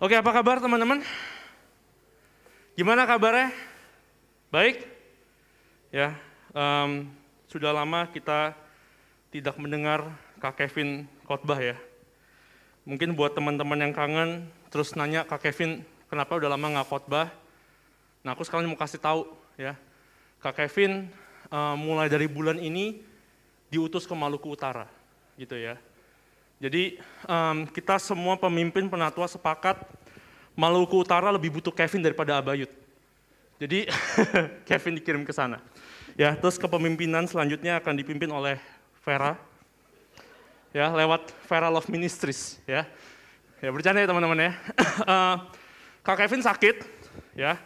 Oke, apa kabar teman-teman? Gimana kabarnya? Baik? Ya, em, sudah lama kita tidak mendengar Kak Kevin khotbah ya. Mungkin buat teman-teman yang kangen, terus nanya Kak Kevin, kenapa udah lama nggak khotbah? Nah, aku sekarang mau kasih tahu ya. Kak Kevin em, mulai dari bulan ini diutus ke Maluku Utara, gitu ya. Jadi em, kita semua pemimpin penatua sepakat Maluku Utara lebih butuh Kevin daripada Abayut. Jadi Kevin dikirim ke sana. Ya, terus kepemimpinan selanjutnya akan dipimpin oleh Vera. Ya, lewat Vera Love Ministries ya. Ya bercanda ya teman-teman ya. Eh, Kak Kevin sakit ya,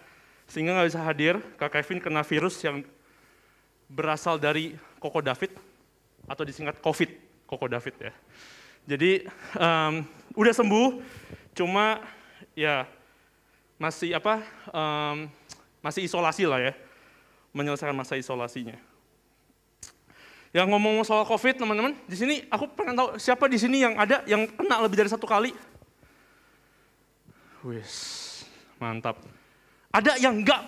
sehingga nggak bisa hadir. Kak Kevin kena virus yang berasal dari Koko David atau disingkat COVID, Koko David ya. Jadi em, udah sembuh, cuma ya masih apa? em, masih isolasi lah ya, menyelesaikan masa isolasinya. Yang ngomong soal COVID teman-teman, di sini aku pengen tahu siapa di sini yang ada yang kena lebih dari satu kali. Wis, mantap. Ada yang enggak,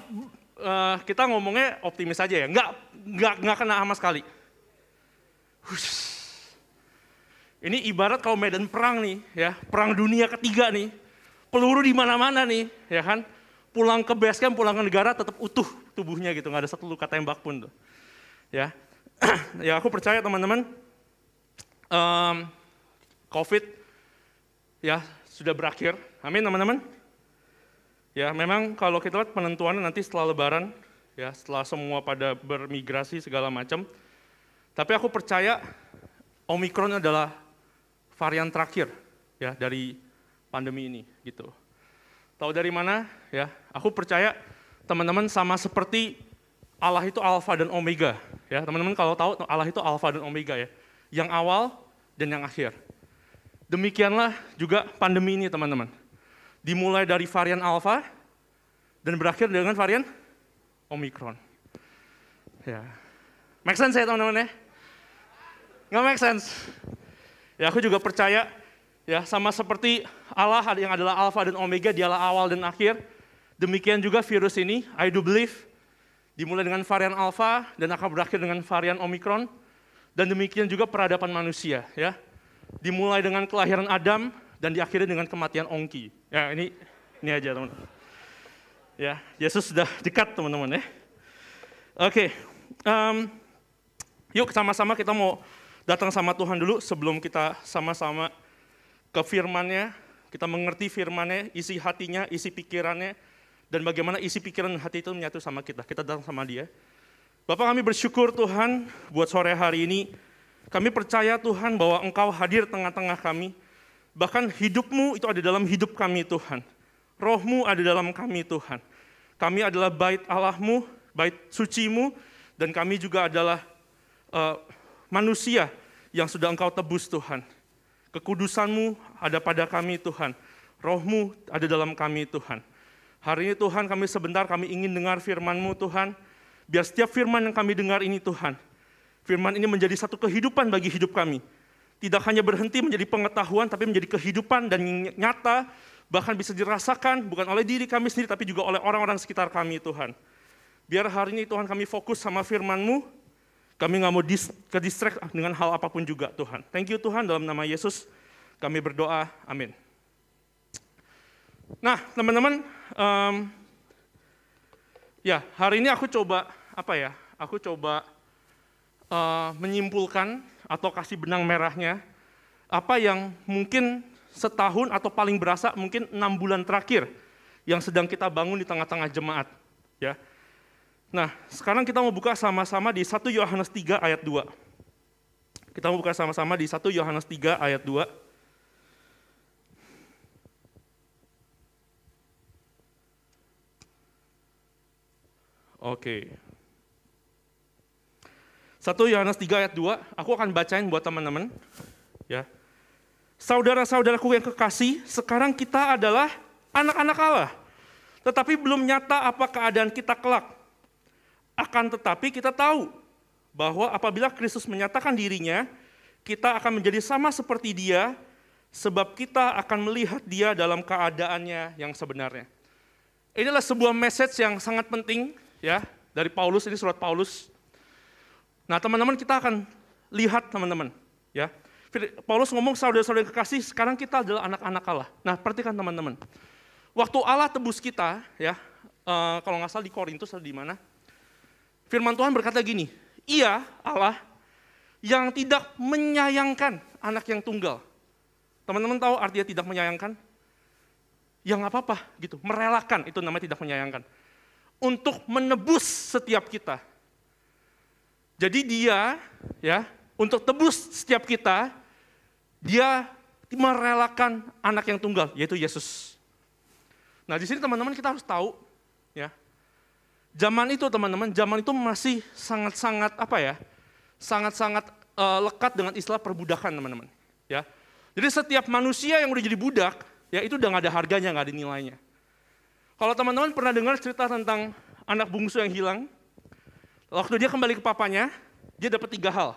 eh, kita ngomongnya optimis aja ya, enggak, enggak, enggak kena sama sekali. Ini ibarat kalau medan perang nih, ya, perang dunia ketiga nih, peluru di mana-mana nih, ya kan? Pulang ke base camp, pulang ke negara tetap utuh tubuhnya gitu, nggak ada satu luka tembak pun tuh. Ya, ya aku percaya teman-teman, em, COVID ya sudah berakhir. Amin teman-teman. Ya memang kalau kita lihat penentuannya nanti setelah Lebaran, ya setelah semua pada bermigrasi segala macam. Tapi aku percaya Omikron adalah varian terakhir ya dari pandemi ini gitu. Tahu dari mana? Ya, aku percaya teman-teman sama seperti Allah itu alfa dan omega. Ya, teman-teman kalau tahu Allah itu alfa dan omega ya. Yang awal dan yang akhir. Demikianlah juga pandemi ini teman-teman. Dimulai dari varian alfa dan berakhir dengan varian omikron. Ya. Make sense ya teman-teman ya? Nggak make sense. Ya aku juga percaya ya sama seperti Allah yang adalah alfa dan omega, dialah awal dan akhir. Demikian juga virus ini, I do believe, dimulai dengan varian alfa dan akan berakhir dengan varian omikron. Dan demikian juga peradaban manusia ya. Dimulai dengan kelahiran Adam dan diakhiri dengan kematian Ongki. Ya ini ini aja teman-teman. Ya, Yesus sudah dekat teman-teman ya. Oke, em, yuk sama-sama kita mau datang sama Tuhan dulu sebelum kita sama-sama ke firman-Nya, kita mengerti firman-Nya, isi hatinya, isi pikirannya, dan bagaimana isi pikiran dan hati itu menyatu sama kita. Kita datang sama dia. Bapak kami bersyukur Tuhan buat sore hari ini. Kami percaya Tuhan bahwa Engkau hadir tengah-tengah kami. Bahkan hidupmu itu ada dalam hidup kami Tuhan. Rohmu ada dalam kami Tuhan. Kami adalah bait Allahmu, bait sucimu, dan kami juga adalah eh, manusia yang sudah engkau tebus Tuhan. Kekudusanmu ada pada kami Tuhan. Rohmu ada dalam kami Tuhan. Hari ini Tuhan kami sebentar kami ingin dengar firman-Mu Tuhan. Biar setiap firman yang kami dengar ini Tuhan. Firman ini menjadi satu kehidupan bagi hidup kami. Tidak hanya berhenti menjadi pengetahuan tapi menjadi kehidupan dan nyata. Bahkan bisa dirasakan bukan oleh diri kami sendiri tapi juga oleh orang-orang sekitar kami Tuhan. Biar hari ini Tuhan kami fokus sama firman-Mu, kami nggak mau dis, ke distract dengan hal apa pun juga Tuhan. Thank you Tuhan dalam nama Yesus kami berdoa. Amin. Nah teman-teman, em, ya hari ini aku coba apa ya? Aku coba eh, menyimpulkan atau kasih benang merahnya apa yang mungkin setahun atau paling berasa mungkin enam bulan terakhir yang sedang kita bangun di tengah-tengah jemaat. Ya, Nah, sekarang kita mau buka sama-sama di 1 Yohanes 3 ayat 2. Kita mau buka sama-sama di 1 Yohanes 3 ayat 2. Oke. 1 Yohanes 3 ayat 2, aku akan bacain buat teman-teman. Ya. Saudara-saudaraku yang kekasih, sekarang kita adalah anak-anak Allah. Tetapi belum nyata apa keadaan kita kelak. Akan tetapi kita tahu bahwa apabila Kristus menyatakan dirinya, kita akan menjadi sama seperti dia, sebab kita akan melihat dia dalam keadaannya yang sebenarnya. Inilah sebuah message yang sangat penting ya dari Paulus, ini surat Paulus. Nah teman-teman kita akan lihat teman-teman ya. Paulus ngomong saudara-saudara kekasih, sekarang kita adalah anak-anak Allah. Nah perhatikan teman-teman. Waktu Allah tebus kita ya, uh, kalau nggak salah di Korintus atau di mana, firman Tuhan berkata gini, ia Allah yang tidak menyayangkan anak yang tunggal. Teman-teman tahu artinya tidak menyayangkan? yang apa-apa gitu, merelakan itu namanya tidak menyayangkan. Untuk menebus setiap kita. Jadi dia ya, untuk tebus setiap kita, dia merelakan anak yang tunggal, yaitu Yesus. Nah di sini teman-teman kita harus tahu, zaman itu teman-teman, zaman itu masih sangat-sangat apa ya, sangat-sangat uh, lekat dengan istilah perbudakan teman-teman. Ya, jadi setiap manusia yang udah jadi budak, ya itu udah gak ada harganya, gak ada nilainya. Kalau teman-teman pernah dengar cerita tentang anak bungsu yang hilang, waktu dia kembali ke papanya, dia dapat tiga hal.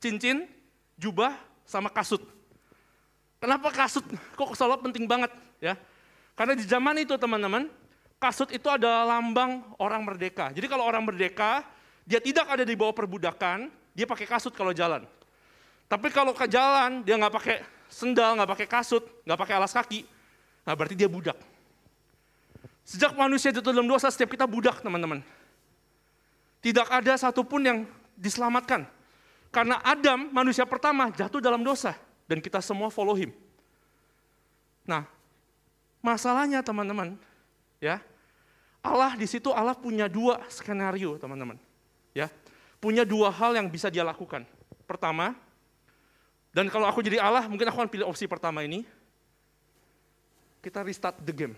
Cincin, jubah, sama kasut. Kenapa kasut? Kok selalu penting banget? ya? Karena di zaman itu teman-teman, kasut itu adalah lambang orang merdeka. Jadi kalau orang merdeka, dia tidak ada di bawah perbudakan, dia pakai kasut kalau jalan. Tapi kalau ke jalan, dia nggak pakai sendal, nggak pakai kasut, nggak pakai alas kaki, nah berarti dia budak. Sejak manusia jatuh dalam dosa, setiap kita budak teman-teman. Tidak ada satupun yang diselamatkan. Karena Adam, manusia pertama, jatuh dalam dosa. Dan kita semua follow him. Nah, masalahnya teman-teman, ya, Allah di situ Allah punya dua skenario teman-teman. Ya, punya dua hal yang bisa dia lakukan. Pertama, dan kalau aku jadi Allah, mungkin aku akan pilih opsi pertama ini. Kita restart the game.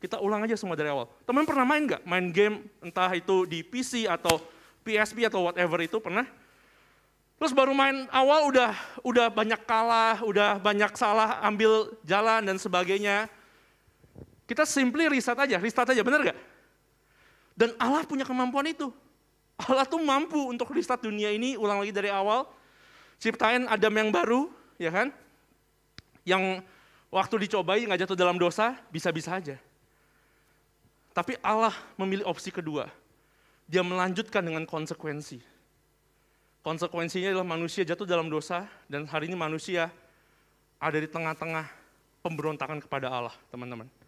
Kita ulang aja semua dari awal. Teman pernah main nggak? Main game entah itu di PC atau PSP atau whatever itu pernah? Terus baru main awal udah udah banyak kalah, udah banyak salah ambil jalan dan sebagainya. Kita simply reset aja, restart aja, bener gak? Dan Allah punya kemampuan itu. Allah tuh mampu untuk restart dunia ini ulang lagi dari awal ciptain Adam yang baru, ya kan? Yang waktu dicobai nggak jatuh dalam dosa, bisa-bisa aja. Tapi Allah memilih opsi kedua. Dia melanjutkan dengan konsekuensi. Konsekuensinya adalah manusia jatuh dalam dosa, dan hari ini manusia ada di tengah-tengah pemberontakan kepada Allah, teman-teman.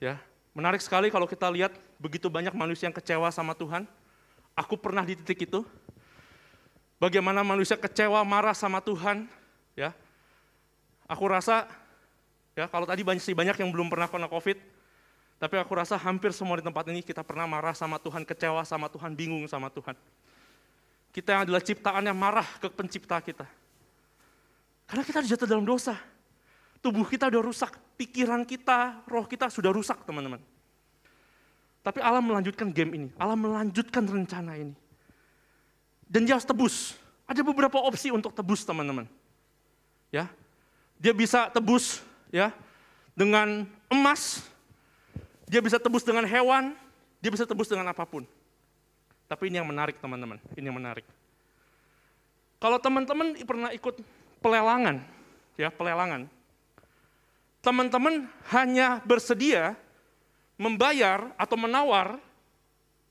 Ya, menarik sekali kalau kita lihat begitu banyak manusia yang kecewa sama Tuhan. Aku pernah di titik itu, bagaimana manusia kecewa, marah sama Tuhan, ya. Aku rasa ya kalau tadi banyak sih banyak yang belum pernah kena Covid, tapi aku rasa hampir semua di tempat ini kita pernah marah sama Tuhan, kecewa sama Tuhan, bingung sama Tuhan. Kita yang adalah ciptaan yang marah ke pencipta kita. Karena kita jatuh dalam dosa. Tubuh kita udah rusak, pikiran kita, roh kita sudah rusak teman-teman. Tapi Allah melanjutkan game ini, Allah melanjutkan rencana ini dan dia harus tebus. Ada beberapa opsi untuk tebus teman-teman. Ya, dia bisa tebus ya dengan emas, dia bisa tebus dengan hewan, dia bisa tebus dengan apa pun. Tapi ini yang menarik teman-teman, ini yang menarik. Kalau teman-teman pernah ikut pelelangan, ya pelelangan, teman-teman hanya bersedia membayar atau menawar,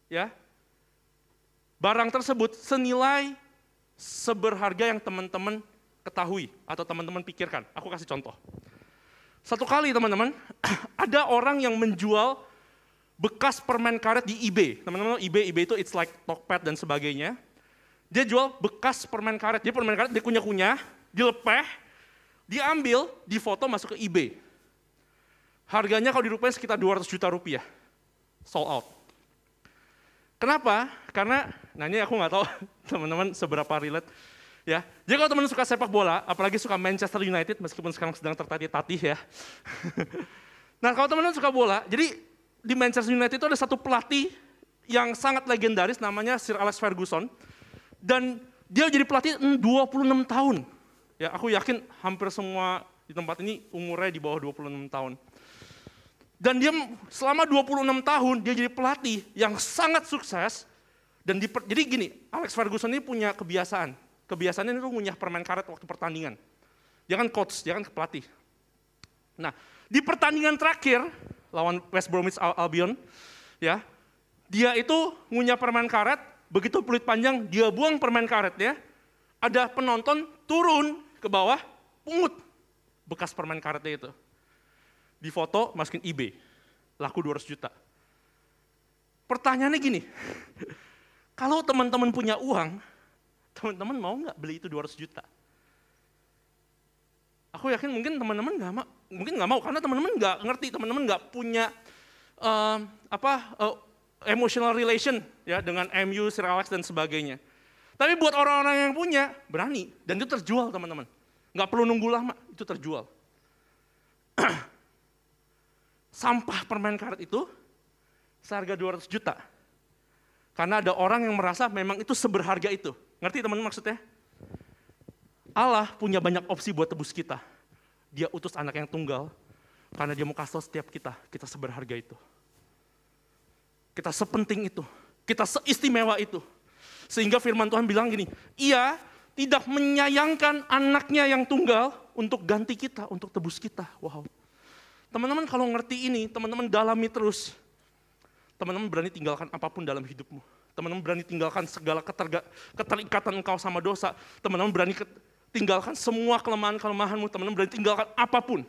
ya barang tersebut senilai seberharga yang teman-teman ketahui atau teman-teman pikirkan. Aku kasih contoh. Satu kali teman-teman, ada orang yang menjual bekas permen karet di eBay. Teman-teman eBay, eBay itu it's like Tokped dan sebagainya. Dia jual bekas permen karet. Dia permen karet dikunyah-kunyah, dilepeh, diambil, difoto masuk ke eBay. Harganya kalau dirupiah sekitar 200 juta rupiah. Sold out. Kenapa? Karena, nah ini aku nggak tahu teman-teman seberapa relate. Ya, jadi kalau teman suka sepak bola, apalagi suka Manchester United, meskipun sekarang sedang tertatih-tatih ya. nah kalau teman-teman suka bola, jadi di Manchester United itu ada satu pelatih yang sangat legendaris namanya Sir Alex Ferguson. Dan dia jadi pelatih 26 tahun. Ya, aku yakin hampir semua di tempat ini umurnya di bawah 26 tahun. Dan dia selama 26 tahun dia jadi pelatih yang sangat sukses. Dan di, jadi gini, Alex Ferguson ini punya kebiasaan. Kebiasaannya itu ngunyah permen karet waktu pertandingan. Dia kan coach, dia kan pelatih. Nah, di pertandingan terakhir lawan West Bromwich Albion, ya, dia itu ngunyah permen karet, begitu peluit panjang, dia buang permen karetnya, ada penonton turun ke bawah, pungut bekas permen karetnya itu. Di foto, masukin eBay, laku 200 juta. Pertanyaannya gini, kalau teman-teman punya uang, teman-teman mau nggak beli itu 200 juta? Aku yakin mungkin teman-teman nggak mau, mungkin nggak mau karena teman-teman nggak ngerti, teman-teman nggak punya uh, apa uh, emotional relation ya dengan MU, Sir Alex dan sebagainya. Tapi buat orang-orang yang punya berani dan itu terjual teman-teman. Nggak perlu nunggu lama, itu terjual. Sampah permen karet itu seharga 200 juta. Karena ada orang yang merasa memang itu seberharga itu. Ngerti teman-teman maksudnya? Allah punya banyak opsi buat tebus kita. Dia utus anak yang tunggal, karena dia mau kasih setiap kita, kita seberharga itu. Kita sepenting itu, kita seistimewa itu. Sehingga firman Tuhan bilang gini, ia tidak menyayangkan anaknya yang tunggal untuk ganti kita, untuk tebus kita. Wow. Teman-teman kalau ngerti ini, teman-teman dalami terus. Teman-teman berani tinggalkan apa pun dalam hidupmu. Teman-teman berani tinggalkan segala keterga, keterikatan engkau sama dosa. Teman-teman berani tinggalkan semua kelemahan-kelemahanmu, teman-teman berani tinggalkan apa pun.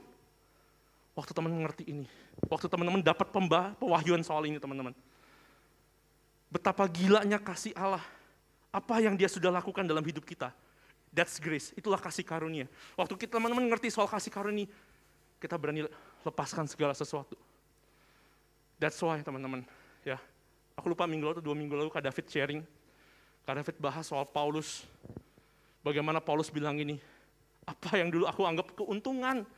Waktu teman-teman mengerti ini, waktu teman-teman dapat pembah, pewahyuan soal ini teman-teman. Betapa gilanya kasih Allah, apa yang dia sudah lakukan dalam hidup kita. That's grace, itulah kasih karunia. Waktu kita teman-teman mengerti soal kasih karunia, kita berani lepaskan segala sesuatu. That's why teman-teman, ya. Aku lupa minggu lalu dua minggu lalu Kak David sharing, Kak David bahas soal Paulus, Bagaimana Paulus bilang ini, apa yang dulu aku anggap keuntungan,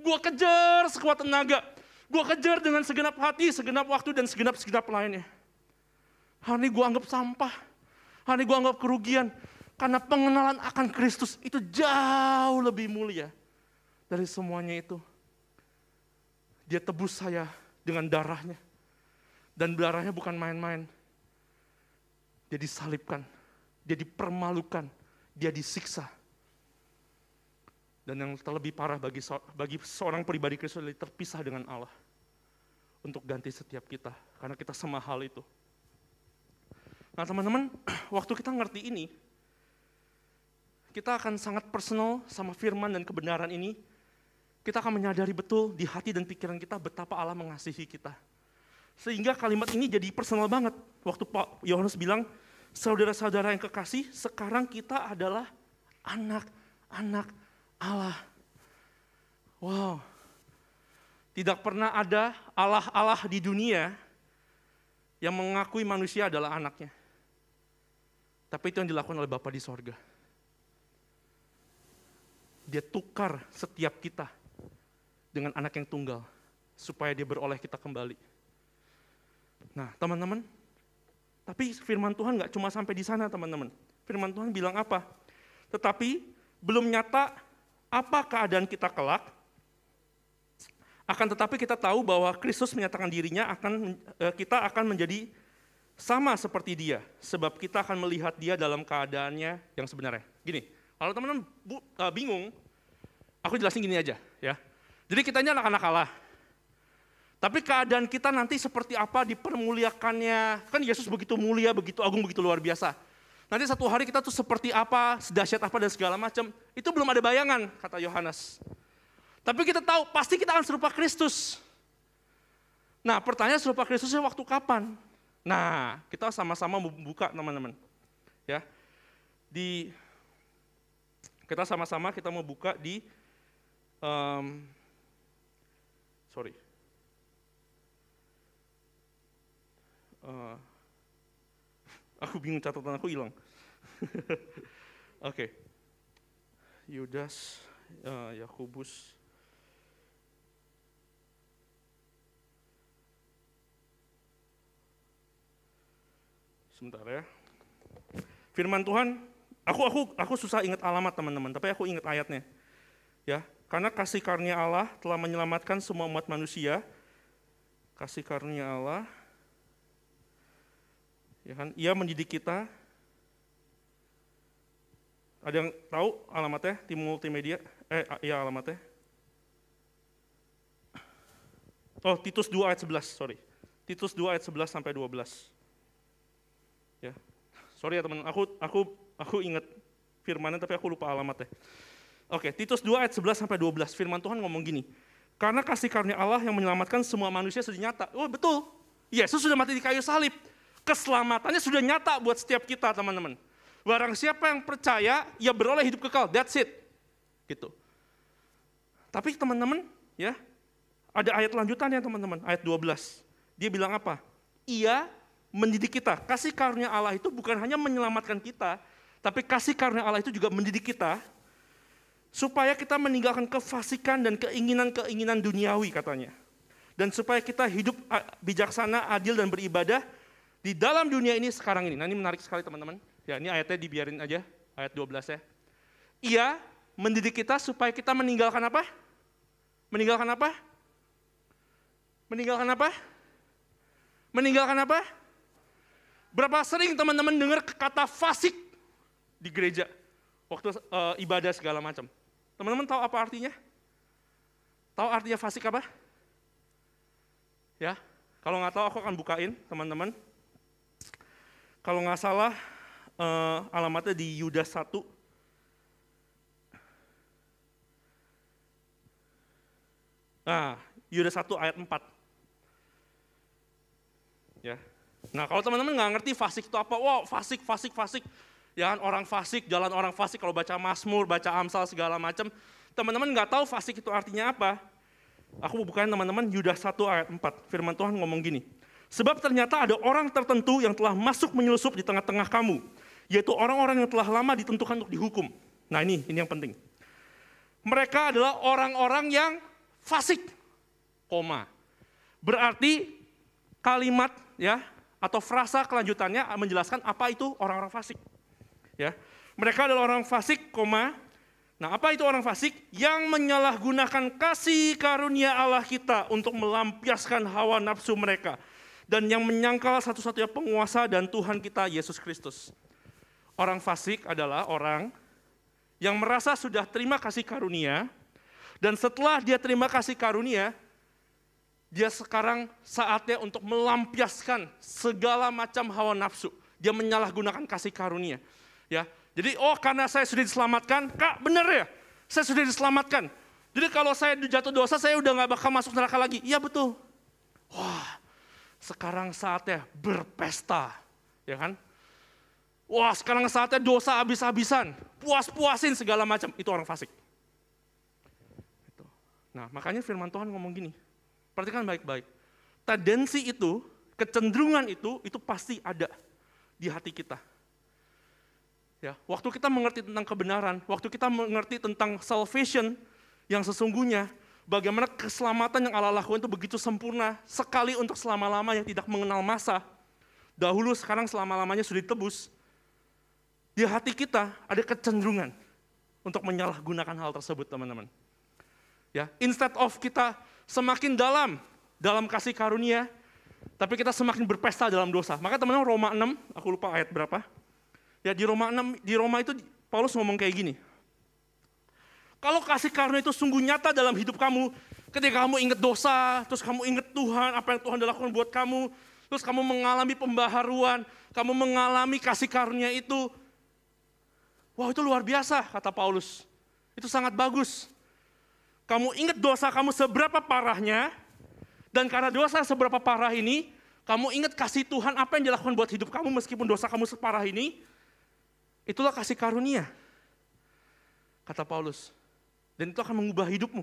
gue kejar sekuat tenaga, gue kejar dengan segenap hati, segenap waktu, dan segenap-segenap lainnya. Hari ini gue anggap sampah, hari gue anggap kerugian, karena pengenalan akan Kristus itu jauh lebih mulia dari semuanya itu. Dia tebus saya dengan darahnya. Dan darahnya bukan main-main. Dia disalibkan, dia dipermalukan, dia disiksa. Dan yang terlebih parah bagi, bagi seorang pribadi Kristus adalah terpisah dengan Allah. Untuk ganti setiap kita, karena kita semahal itu. Nah teman-teman, waktu kita ngerti ini, kita akan sangat personal sama firman dan kebenaran ini, kita akan menyadari betul di hati dan pikiran kita betapa Allah mengasihi kita. Sehingga kalimat ini jadi personal banget. Waktu Pak Yohanes bilang, saudara-saudara yang kekasih, sekarang kita adalah anak-anak Allah. Wow. Tidak pernah ada Allah-Allah di dunia yang mengakui manusia adalah anaknya. Tapi itu yang dilakukan oleh Bapa di sorga. Dia tukar setiap kita dengan anak yang tunggal supaya dia beroleh kita kembali. Nah, teman-teman, tapi firman Tuhan nggak cuma sampai di sana teman-teman. Firman Tuhan bilang apa? Tetapi belum nyata apa keadaan kita kelak. Akan tetapi kita tahu bahwa Kristus menyatakan dirinya akan eh, kita akan menjadi sama seperti dia, sebab kita akan melihat dia dalam keadaannya yang sebenarnya. Gini, kalau teman-teman eh, bingung, aku jelasin gini aja ya. Jadi kita ini anak-anak Allah, tapi keadaan kita nanti seperti apa dipermuliakannya. Kan Yesus begitu mulia, begitu agung, begitu luar biasa. Nanti satu hari kita tuh seperti apa, sedahsyat apa dan segala macam. Itu belum ada bayangan, kata Yohanes. Tapi kita tahu pasti kita akan serupa Kristus. Nah pertanyaan serupa Kristusnya waktu kapan? Nah kita sama-sama membuka teman-teman. Ya, di kita sama-sama kita mau buka di um, sorry Uh, aku bingung catatan aku hilang. Oke. okay. Yudas, uh, Yakobus. Sebentar ya. Firman Tuhan, aku aku aku susah ingat alamat teman-teman, tapi aku ingat ayatnya. Ya, karena kasih karunia Allah telah menyelamatkan semua umat manusia. Kasih karunia Allah Ya kan? Ia mendidik kita. Ada yang tahu alamatnya tim multimedia? Eh, iya alamatnya. Oh, Titus 2 ayat 11, sorry. Titus 2 ayat 11 sampai 12. Ya. Sorry ya teman, aku aku aku ingat firmannya tapi aku lupa alamatnya. Oke, Titus 2 ayat 11 sampai 12. Firman Tuhan ngomong gini. Karena kasih karunia Allah yang menyelamatkan semua manusia sudah nyata. Oh, betul. Yesus sudah mati di kayu salib. Keselamatannya sudah nyata buat setiap kita, teman-teman. Barang siapa yang percaya, ya beroleh hidup kekal. That's it. Gitu. Tapi teman-teman, ya, ada ayat lanjutannya teman-teman, ayat 12. Dia bilang apa? Ia mendidik kita. Kasih karunia Allah itu bukan hanya menyelamatkan kita, tapi kasih karunia Allah itu juga mendidik kita supaya kita meninggalkan kefasikan dan keinginan-keinginan duniawi katanya. Dan supaya kita hidup bijaksana, adil dan beribadah di dalam dunia ini sekarang ini. Nah ini menarik sekali teman-teman. Ya ini ayatnya dibiarin aja, ayat 12 ya. Ia mendidik kita supaya kita meninggalkan apa? Meninggalkan apa? Meninggalkan apa? Meninggalkan apa? Berapa sering teman-teman dengar kata fasik di gereja waktu uh, ibadah segala macam? Teman-teman tahu apa artinya? Tahu artinya fasik apa? Ya, kalau nggak tahu aku akan bukain teman-teman. Kalau nggak salah uh, alamatnya di Yudas 1. Nah, Yudas 1 ayat 4. Ya. Nah, kalau teman-teman nggak ngerti fasik itu apa, wow, fasik, fasik, fasik ya kan orang fasik, jalan orang fasik kalau baca Mazmur, baca Amsal segala macam, teman-teman nggak tahu fasik itu artinya apa. Aku bukan teman-teman Yudas 1 ayat 4, firman Tuhan ngomong gini. Sebab ternyata ada orang tertentu yang telah masuk menyelusup di tengah-tengah kamu, yaitu orang-orang yang telah lama ditentukan untuk dihukum. Nah ini, ini yang penting. Mereka adalah orang-orang yang fasik, koma. Berarti kalimat ya atau frasa kelanjutannya menjelaskan apa itu orang-orang fasik. Ya, mereka adalah orang fasik, koma. Nah, apa itu orang fasik? Yang menyalahgunakan kasih karunia Allah kita untuk melampiaskan hawa nafsu mereka dan yang menyangkal satu-satunya penguasa dan Tuhan kita Yesus Kristus. Orang fasik adalah orang yang merasa sudah terima kasih karunia dan setelah dia terima kasih karunia, dia sekarang saatnya untuk melampiaskan segala macam hawa nafsu. Dia menyalahgunakan kasih karunia. Ya, jadi oh karena saya sudah diselamatkan, kak benar ya, saya sudah diselamatkan. Jadi kalau saya jatuh dosa, saya udah nggak bakal masuk neraka lagi. Iya betul. Wah, sekarang saatnya berpesta, ya kan? Wah, sekarang saatnya dosa habis-habisan, puas-puasin segala macam. Itu orang fasik. Gitu. Nah, makanya firman Tuhan ngomong gini, perhatikan baik-baik. Tendensi itu, kecenderungan itu, itu pasti ada di hati kita. Ya, waktu kita mengerti tentang kebenaran, waktu kita mengerti tentang salvation yang sesungguhnya, bagaimana keselamatan yang Allah lakukan itu begitu sempurna, sekali untuk selama-lamanya tidak mengenal masa. Dahulu sekarang selama-lamanya sudah ditebus. Di hati kita ada kecenderungan untuk menyalahgunakan hal tersebut, teman-teman. Ya, instead of kita semakin dalam dalam kasih karunia, tapi kita semakin berpesta dalam dosa. Maka teman-teman Roma 6, aku lupa ayat berapa, Ya di Roma 6, di Roma itu Paulus ngomong kayak gini. Kalau kasih karunia itu sungguh nyata dalam hidup kamu, ketika kamu ingat dosa, terus kamu ingat Tuhan, apa yang Tuhan lakukan buat kamu, terus kamu mengalami pembaharuan, kamu mengalami kasih karunia itu, wah itu luar biasa, kata Paulus. Itu sangat bagus. Kamu ingat dosa kamu seberapa parahnya, dan karena dosa seberapa parah ini, kamu ingat kasih Tuhan apa yang dilakukan buat hidup kamu meskipun dosa kamu separah ini, Itulah kasih karunia. Kata Paulus. Dan itu akan mengubah hidupmu.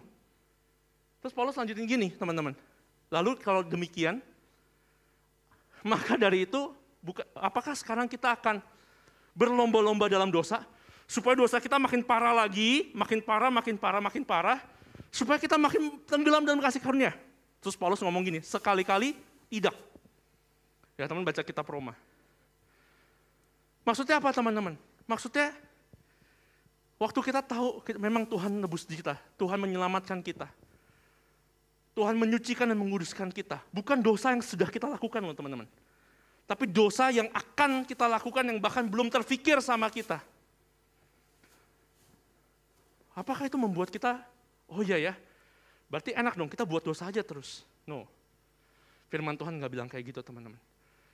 Terus Paulus lanjutin gini teman-teman. Lalu kalau demikian, maka dari itu, buka, apakah sekarang kita akan berlomba-lomba dalam dosa, supaya dosa kita makin parah lagi, makin parah, makin parah, makin parah, supaya kita makin tenggelam dalam kasih karunia. Terus Paulus ngomong gini, sekali-kali tidak. Ya teman baca kitab Roma. Maksudnya apa teman-teman? Maksudnya, waktu kita tahu memang Tuhan nebus kita, Tuhan menyelamatkan kita. Tuhan menyucikan dan menguduskan kita. Bukan dosa yang sudah kita lakukan loh teman-teman. Tapi dosa yang akan kita lakukan yang bahkan belum terfikir sama kita. Apakah itu membuat kita, oh iya ya, berarti enak dong kita buat dosa aja terus. No. Firman Tuhan nggak bilang kayak gitu teman-teman.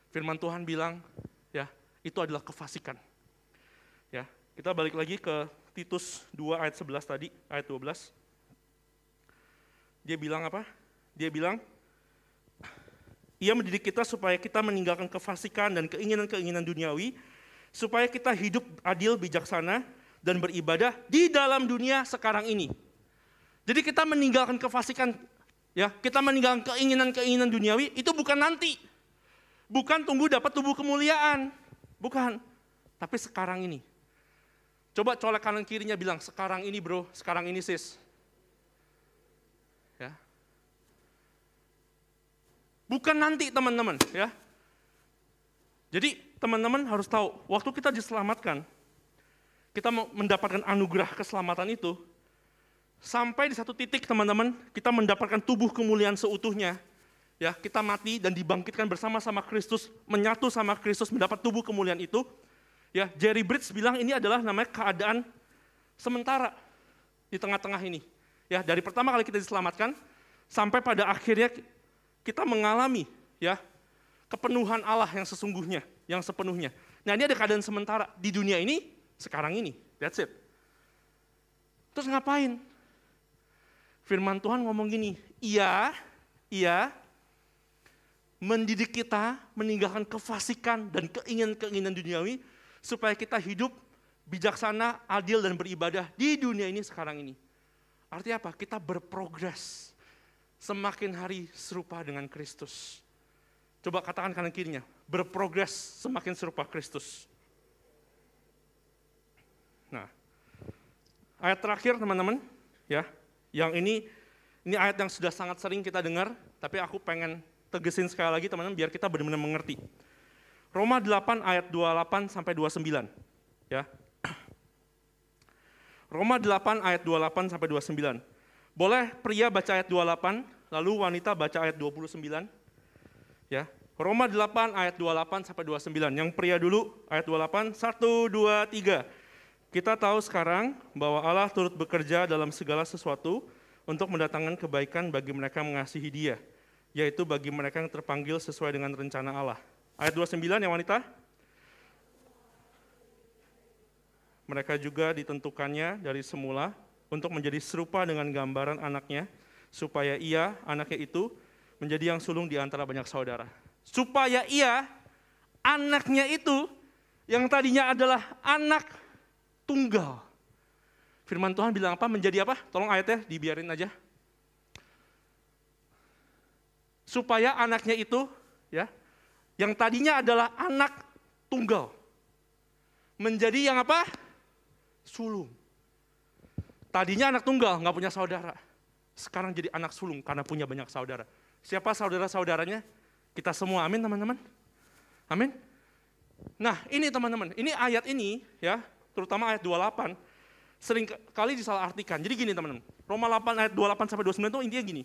Firman Tuhan bilang, ya itu adalah kefasikan. Ya, kita balik lagi ke Titus 2 ayat 11 tadi, ayat 12. Dia bilang apa? Dia bilang, ia mendidik kita supaya kita meninggalkan kefasikan dan keinginan-keinginan duniawi, supaya kita hidup adil, bijaksana, dan beribadah di dalam dunia sekarang ini. Jadi kita meninggalkan kefasikan, ya, kita meninggalkan keinginan-keinginan duniawi itu bukan nanti, bukan tunggu dapat tubuh kemuliaan, bukan, tapi sekarang ini. Coba colek kanan kirinya bilang sekarang ini bro, sekarang ini sis. Ya, Bukan nanti teman-teman ya. Jadi teman-teman harus tahu, waktu kita diselamatkan, kita mendapatkan anugerah keselamatan itu, sampai di satu titik teman-teman, kita mendapatkan tubuh kemuliaan seutuhnya, ya kita mati dan dibangkitkan bersama-sama Kristus, menyatu sama Kristus, mendapat tubuh kemuliaan itu, ya Jerry Bridge bilang ini adalah namanya keadaan sementara di tengah-tengah ini. Ya dari pertama kali kita diselamatkan, sampai pada akhirnya kita mengalami ya kepenuhan Allah yang sesungguhnya, yang sepenuhnya. Nah ini ada keadaan sementara di dunia ini, sekarang ini, that's it. Terus ngapain? Firman Tuhan ngomong gini, iya, iya, mendidik kita meninggalkan kefasikan dan keinginan-keinginan duniawi supaya kita hidup bijaksana, adil dan beribadah di dunia ini sekarang ini. Artinya apa? Kita berprogres semakin hari serupa dengan Kristus. Coba katakan kanan kirinya, berprogres semakin serupa Kristus. Nah, ayat terakhir teman-teman, ya, yang ini ini ayat yang sudah sangat sering kita dengar, tapi aku pengen tegesin sekali lagi teman-teman biar kita benar-benar mengerti. Roma 8 ayat 28 sampai 29, ya. Roma 8 ayat 28 sampai 29. Boleh pria baca ayat 28, lalu wanita baca ayat 29. Ya. Roma 8 ayat 28 sampai 29. Yang pria dulu ayat 28, 1 2 3. Kita tahu sekarang bahwa Allah turut bekerja dalam segala sesuatu untuk mendatangkan kebaikan bagi mereka mengasihi Dia, yaitu bagi mereka yang terpanggil sesuai dengan rencana Allah. Ayat 29 yang wanita. Mereka juga ditentukannya dari semula untuk menjadi serupa dengan gambaran anaknya, supaya ia, anaknya itu, menjadi yang sulung di antara banyak saudara. Supaya ia, anaknya itu, yang tadinya adalah anak tunggal. Firman Tuhan bilang apa? Menjadi apa? Tolong ayatnya dibiarin aja. Supaya anaknya itu, ya, yang tadinya adalah anak tunggal, menjadi yang apa? Sulung. Tadinya anak tunggal, nggak punya saudara. Sekarang jadi anak sulung karena punya banyak saudara. Siapa saudara-saudaranya? Kita semua, amin teman-teman. Amin. Nah ini teman-teman, ini ayat ini ya, terutama ayat 28, sering kali disalahartikan. Jadi gini teman-teman, Roma 8 ayat 28 sampai 29 itu intinya gini.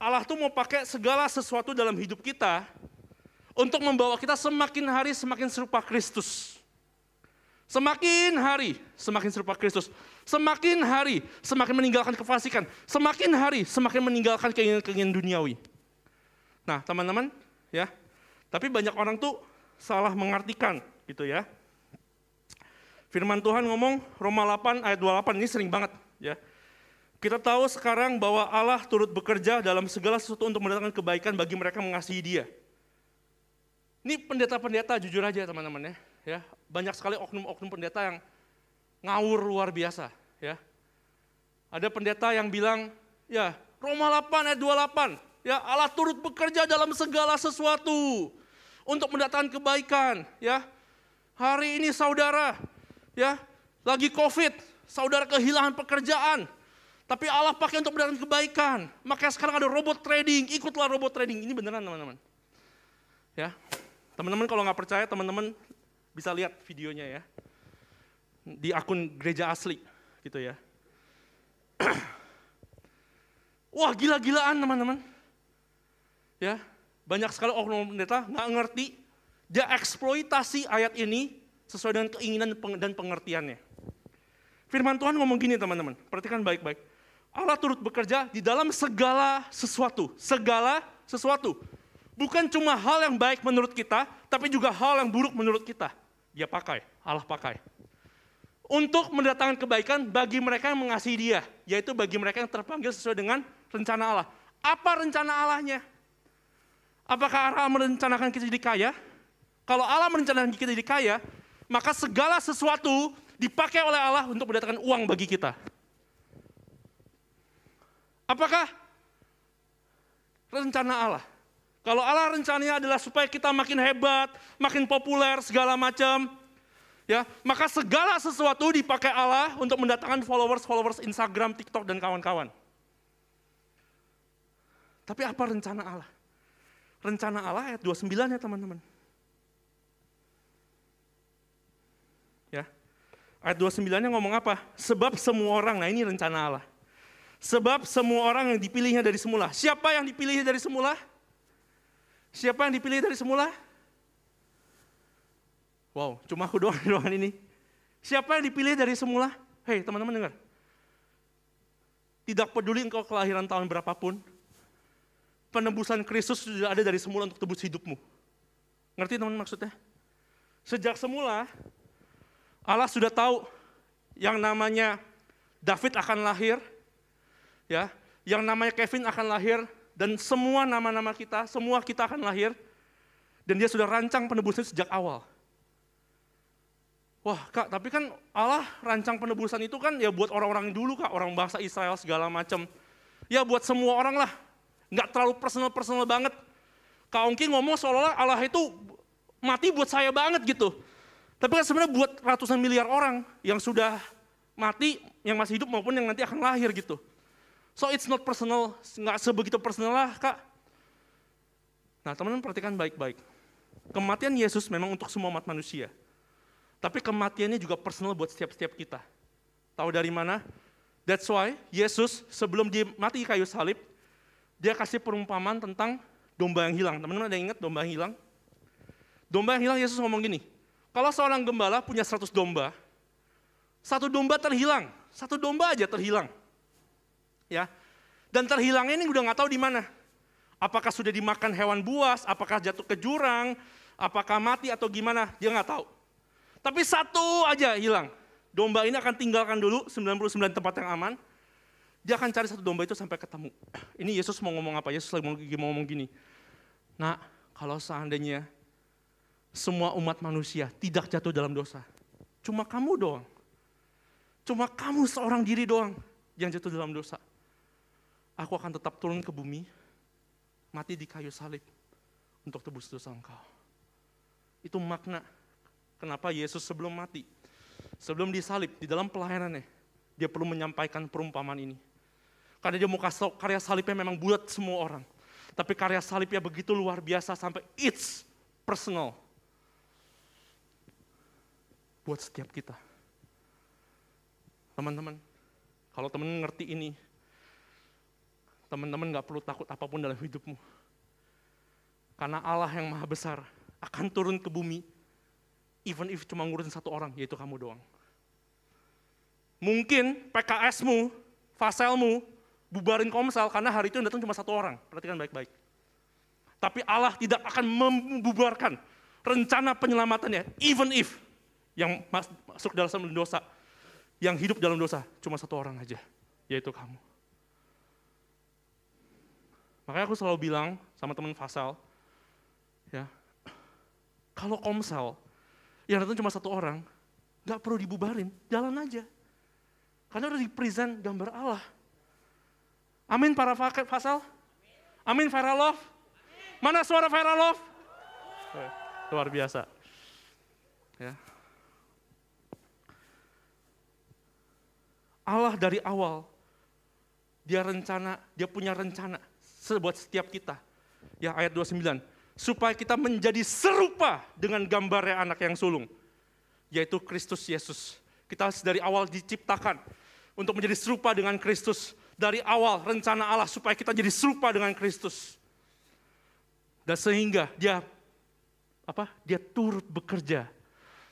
Allah tuh mau pakai segala sesuatu dalam hidup kita untuk membawa kita semakin hari semakin serupa Kristus. Semakin hari semakin serupa Kristus. Semakin hari semakin meninggalkan kefasikan. Semakin hari semakin meninggalkan keinginan-keinginan duniawi. Nah, teman-teman, ya. Tapi banyak orang tuh salah mengartikan gitu ya. Firman Tuhan ngomong Roma 8 ayat 28 ini sering banget ya. Kita tahu sekarang bahwa Allah turut bekerja dalam segala sesuatu untuk mendatangkan kebaikan bagi mereka mengasihi Dia. Ini pendeta-pendeta jujur aja teman-teman ya. ya. Banyak sekali oknum-oknum pendeta yang ngawur luar biasa ya. Ada pendeta yang bilang, ya Roma 8 ayat 28, ya Allah turut bekerja dalam segala sesuatu untuk mendatangkan kebaikan, ya. Hari ini saudara, ya, lagi Covid, saudara kehilangan pekerjaan, tapi Allah pakai untuk mendatangkan kebaikan. Makanya sekarang ada robot trading, ikutlah robot trading. Ini beneran teman-teman. Ya, teman-teman kalau nggak percaya, teman-teman bisa lihat videonya ya di akun gereja asli gitu ya. Wah gila-gilaan teman-teman. Ya, banyak sekali oknum pendeta nggak ngerti, dia eksploitasi ayat ini sesuai dengan keinginan dan pengertiannya. Firman Tuhan ngomong gini teman-teman, perhatikan baik-baik. Allah turut bekerja di dalam segala sesuatu, segala sesuatu. Bukan cuma hal yang baik menurut kita, tapi juga hal yang buruk menurut kita. Dia pakai, Allah pakai. Untuk mendatangkan kebaikan bagi mereka yang mengasihi dia, yaitu bagi mereka yang terpanggil sesuai dengan rencana Allah. Apa rencana Allahnya? Apakah Allah merencanakan kita jadi kaya? Kalau Allah merencanakan kita jadi kaya, maka segala sesuatu dipakai oleh Allah untuk mendatangkan uang bagi kita. Apakah rencana Allah? Kalau Allah rencananya adalah supaya kita makin hebat, makin populer, segala macam, ya, maka segala sesuatu dipakai Allah untuk mendatangkan followers-followers Instagram, TikTok, dan kawan-kawan. Tapi apa rencana Allah? Rencana Allah ayat 29 ya teman-teman. Ya. Ayat 29-nya ngomong apa? Sebab semua orang, nah ini rencana Allah. Sebab semua orang yang dipilihnya dari semula. Siapa yang dipilihnya dari semula? Siapa yang dipilih dari semula? Wow, cuma aku doang di ruangan ini. Siapa yang dipilih dari semula? Hei teman-teman dengar. Tidak peduli engkau kelahiran tahun berapapun, penebusan Kristus sudah ada dari semula untuk tebus hidupmu. Ngerti teman maksudnya? Sejak semula, Allah sudah tahu yang namanya David akan lahir, ya, yang namanya Kevin akan lahir, dan semua nama-nama kita, semua kita akan lahir, dan dia sudah rancang penebusan sejak awal. Wah kak, tapi kan Allah rancang penebusan itu kan ya buat orang-orang dulu kak, orang bangsa Israel segala macam. Ya buat semua orang lah, nggak terlalu personal-personal banget. Kak Ongki ngomong seolah-olah Allah itu mati buat saya banget gitu. Tapi kan sebenarnya buat ratusan miliar orang yang sudah mati, yang masih hidup maupun yang nanti akan lahir gitu. So it's not personal, nggak sebegitu personal lah kak. Nah teman-teman perhatikan baik-baik. Kematian Yesus memang untuk semua umat manusia. Tapi kematiannya juga personal buat setiap-setiap kita. Tahu dari mana? That's why Yesus sebelum dia mati kayu salib, dia kasih perumpamaan tentang domba yang hilang. Teman-teman ada yang ingat domba yang hilang? Domba yang hilang Yesus ngomong gini, kalau seorang gembala punya 100 domba, satu domba terhilang, satu domba aja terhilang. Ya. Dan terhilangnya ini udah nggak tahu di mana. Apakah sudah dimakan hewan buas, apakah jatuh ke jurang, apakah mati atau gimana, dia nggak tahu. Tapi satu aja hilang. Domba ini akan tinggalkan dulu 99 tempat yang aman, dia akan cari satu domba itu sampai ketemu. Ini Yesus mau ngomong apa? Yesus lagi mau ngomong gini. Nah, kalau seandainya semua umat manusia tidak jatuh dalam dosa, cuma kamu doang. Cuma kamu seorang diri doang yang jatuh dalam dosa. Aku akan tetap turun ke bumi, mati di kayu salib untuk tebus dosa engkau. Itu makna kenapa Yesus sebelum mati, sebelum disalib, di dalam pelayanannya, dia perlu menyampaikan perumpamaan ini karena dia mau kasih karya salibnya memang buat semua orang. Tapi karya salibnya begitu luar biasa sampai it's personal. Buat setiap kita. Teman-teman, kalau teman ngerti ini, teman-teman gak perlu takut apa pun dalam hidupmu. Karena Allah yang maha besar akan turun ke bumi, even if cuma ngurusin satu orang, yaitu kamu doang. Mungkin PKSmu, faselmu, bubarin komsel karena hari itu yang datang cuma satu orang. Perhatikan baik-baik. Tapi Allah tidak akan membubarkan rencana penyelamatannya, even if yang masuk dalam dosa, yang hidup dalam dosa cuma satu orang aja, yaitu kamu. Makanya aku selalu bilang sama teman Fasal, ya, kalau komsel yang datang cuma satu orang, nggak perlu dibubarin, jalan aja. Karena udah di present gambar Allah. Amin para fasal? Amin viral love? Mana suara viral love? Luar biasa. Ya. Allah dari awal, dia rencana, dia punya rencana buat setiap kita. Ya ayat 29, supaya kita menjadi serupa dengan gambarnya anak yang sulung, yaitu Kristus Yesus. Kita dari awal diciptakan untuk menjadi serupa dengan Kristus dari awal rencana Allah supaya kita jadi serupa dengan Kristus. Dan sehingga dia apa? Dia turut bekerja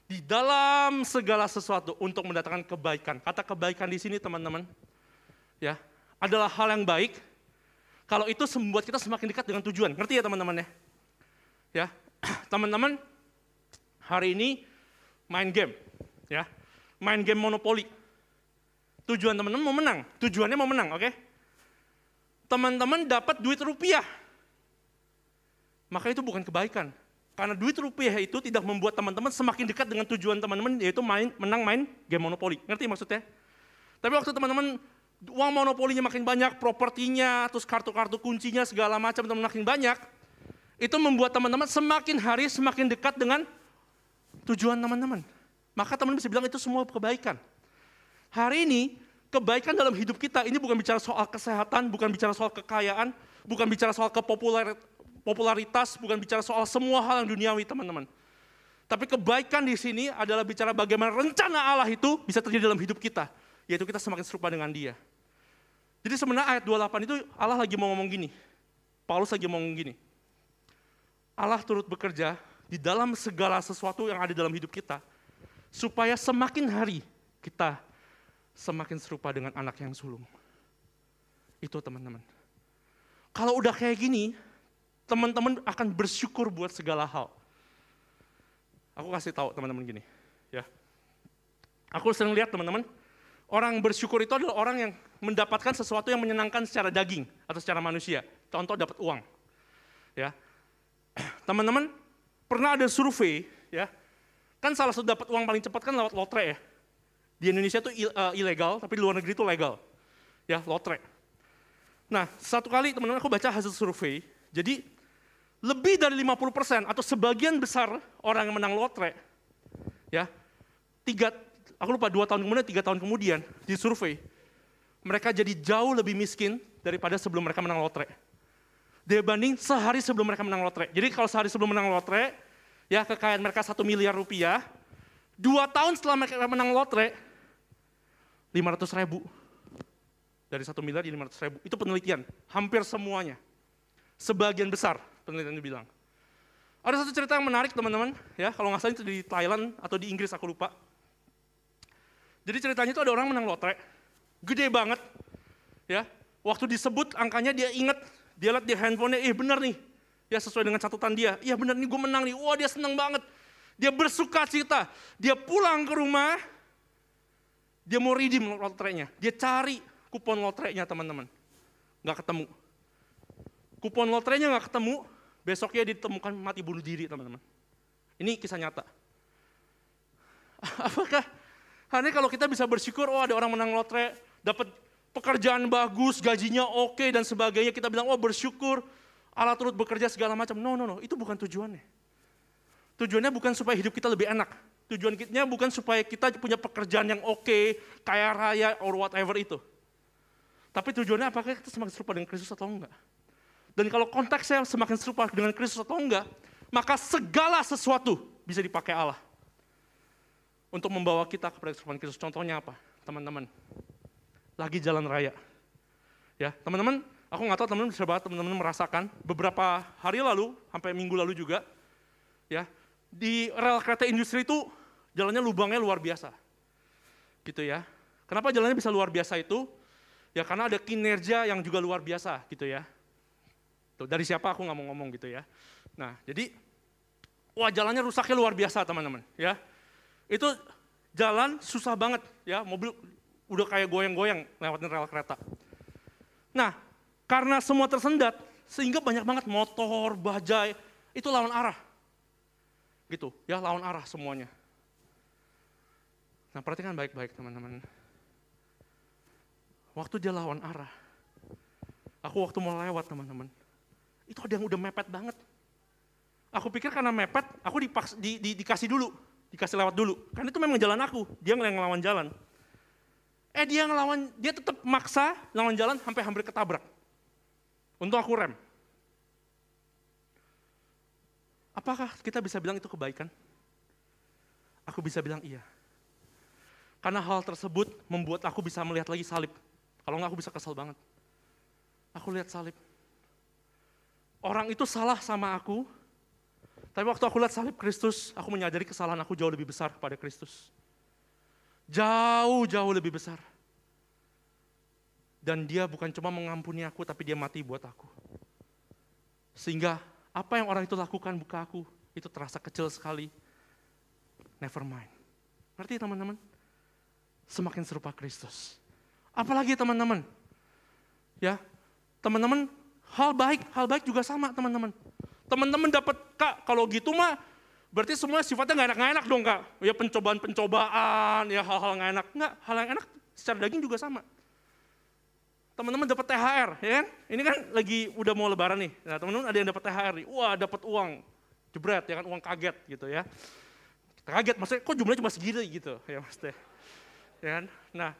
di dalam segala sesuatu untuk mendatangkan kebaikan. Kata kebaikan di sini teman-teman, ya adalah hal yang baik. Kalau itu membuat kita semakin dekat dengan tujuan, ngerti ya teman-teman ya? Ya, teman-teman hari ini main game, ya, main game monopoli. Tujuan teman-teman mau menang, tujuannya mau menang, oke? Okay? Teman-teman dapat duit rupiah, maka itu bukan kebaikan, karena duit rupiah itu tidak membuat teman-teman semakin dekat dengan tujuan teman-teman, yaitu main, menang main game monopoli. Ngerti maksudnya? Tapi waktu teman-teman uang monopolinya makin banyak, propertinya, terus kartu-kartu kuncinya segala macam teman makin banyak, itu membuat teman-teman semakin hari semakin dekat dengan tujuan teman-teman. Maka teman-teman bisa bilang itu semua kebaikan. Hari ini, kebaikan dalam hidup kita ini bukan bicara soal kesehatan, bukan bicara soal kekayaan, bukan bicara soal kepopularitas, popularitas, bukan bicara soal semua hal yang duniawi teman-teman. Tapi kebaikan di sini adalah bicara bagaimana rencana Allah itu bisa terjadi dalam hidup kita. Yaitu kita semakin serupa dengan dia. Jadi sebenarnya ayat 28 itu Allah lagi mau ngomong gini. Paulus lagi mau ngomong gini. Allah turut bekerja di dalam segala sesuatu yang ada dalam hidup kita. Supaya semakin hari kita semakin serupa dengan anak yang sulung. Itu teman-teman. Kalau udah kayak gini, teman-teman akan bersyukur buat segala hal. Aku kasih tahu teman-teman gini, ya. Aku sering lihat teman-teman, orang bersyukur itu adalah orang yang mendapatkan sesuatu yang menyenangkan secara daging atau secara manusia. Contoh dapat uang. Ya. Teman-teman, pernah ada survei, ya. Kan salah satu dapat uang paling cepat kan lewat lotre ya. Di Indonesia itu eh, ilegal, tapi di luar negeri itu legal. Ya, lotre. Nah, satu kali teman-teman aku baca hasil survei, jadi lebih dari 50% atau sebagian besar orang yang menang lotre, ya, tiga, aku lupa dua tahun kemudian, tiga tahun kemudian di survei, mereka jadi jauh lebih miskin daripada sebelum mereka menang lotre. Dibanding sehari sebelum mereka menang lotre. Jadi kalau sehari sebelum menang lotre, ya kekayaan mereka satu miliar rupiah, dua tahun setelah mereka menang lotre, 500 ribu. Dari satu miliar di 500 ribu. Itu penelitian, hampir semuanya. Sebagian besar penelitian itu bilang. Ada satu cerita yang menarik teman-teman, ya. Kalau nggak salah itu di Thailand atau di Inggris aku lupa. Jadi ceritanya itu ada orang menang lotre, gede banget, ya. Waktu disebut angkanya dia inget, dia lihat di handphonenya, eh benar nih, ya sesuai dengan catatan dia, iya benar nih gue menang nih, wah dia senang banget. Dia bersuka cita, dia pulang ke rumah, dia mau redeem lotrenya, dia cari kupon lotrenya teman-teman, nggak ketemu. Kupon lotrenya nggak ketemu, besoknya ditemukan mati bunuh diri teman-teman. Ini kisah nyata. Apakah hanya kalau kita bisa bersyukur, oh ada orang menang lotre, dapat pekerjaan bagus, gajinya oke dan sebagainya, kita bilang, oh bersyukur, Allah turut bekerja segala macam. No, no, no, itu bukan tujuannya. Tujuannya bukan supaya hidup kita lebih enak. Tujuannya bukan supaya kita punya pekerjaan yang oke, kaya raya, or whatever itu. Tapi tujuannya apakah kita semakin serupa dengan Kristus atau enggak? Dan kalau konteksnya semakin serupa dengan Kristus atau enggak, maka segala sesuatu bisa dipakai Allah. Untuk membawa kita kepada keserupaan Kristus. Contohnya apa? Teman-teman, lagi jalan raya. Ya, teman-teman, aku nggak tahu teman-teman bisa banget teman-teman merasakan beberapa hari lalu, sampai minggu lalu juga, ya, di rel kereta industri itu jalannya lubangnya luar biasa. Gitu ya. Kenapa jalannya bisa luar biasa itu? Ya karena ada kinerja yang juga luar biasa gitu ya. Tuh, dari siapa aku nggak mau ngomong gitu ya. Nah, jadi wah jalannya rusaknya luar biasa teman-teman ya. Itu jalan susah banget ya, mobil udah kayak goyang-goyang lewatin rel kereta. Nah, karena semua tersendat, sehingga banyak banget motor, bajai, itu lawan arah. Gitu, ya lawan arah semuanya. Nah, perhatikan baik-baik teman-teman. Waktu dia lawan arah, aku waktu mau lewat teman-teman, itu ada yang udah mepet banget. Aku pikir karena mepet, aku dipaks, di, di, dikasih dulu, dikasih lewat dulu. Karena itu memang jalan aku, dia yang ngelawan jalan. Eh dia ngelawan, dia tetap maksa ngelawan jalan sampai hampir ketabrak. Untuk aku rem. Apakah kita bisa bilang itu kebaikan? Aku bisa bilang iya. Karena hal tersebut membuat aku bisa melihat lagi salib. Kalau nggak aku bisa kesal banget. Aku lihat salib orang itu salah sama aku, Tapi waktu aku lihat salib Kristus, aku menyadari kesalahan aku jauh lebih besar pada Kristus. Jauh, jauh lebih besar. Dan dia bukan cuma mengampuni aku, tapi dia mati buat aku. Sehingga apa yang orang itu lakukan buka aku, itu terasa kecil sekali. Never mind. Ngerti teman-teman? Semakin serupa Kristus. Apalagi teman-teman, ya teman-teman hal baik, hal baik juga sama teman-teman. Teman-teman dapat kak kalau gitu mah berarti semua sifatnya nggak enak-nggak enak dong kak. Ya pencobaan-pencobaan, ya hal-hal nggak enak. Nggak, hal yang enak secara daging juga sama. Teman-teman dapat THR, ya kan? Ini kan lagi udah mau lebaran nih. Nah teman-teman ada yang dapat THR nih. Wah dapat uang, jebret ya kan, uang kaget gitu ya. Kaget, maksudnya kok jumlahnya cuma segini gitu ya maksudnya. Ya kan? Nah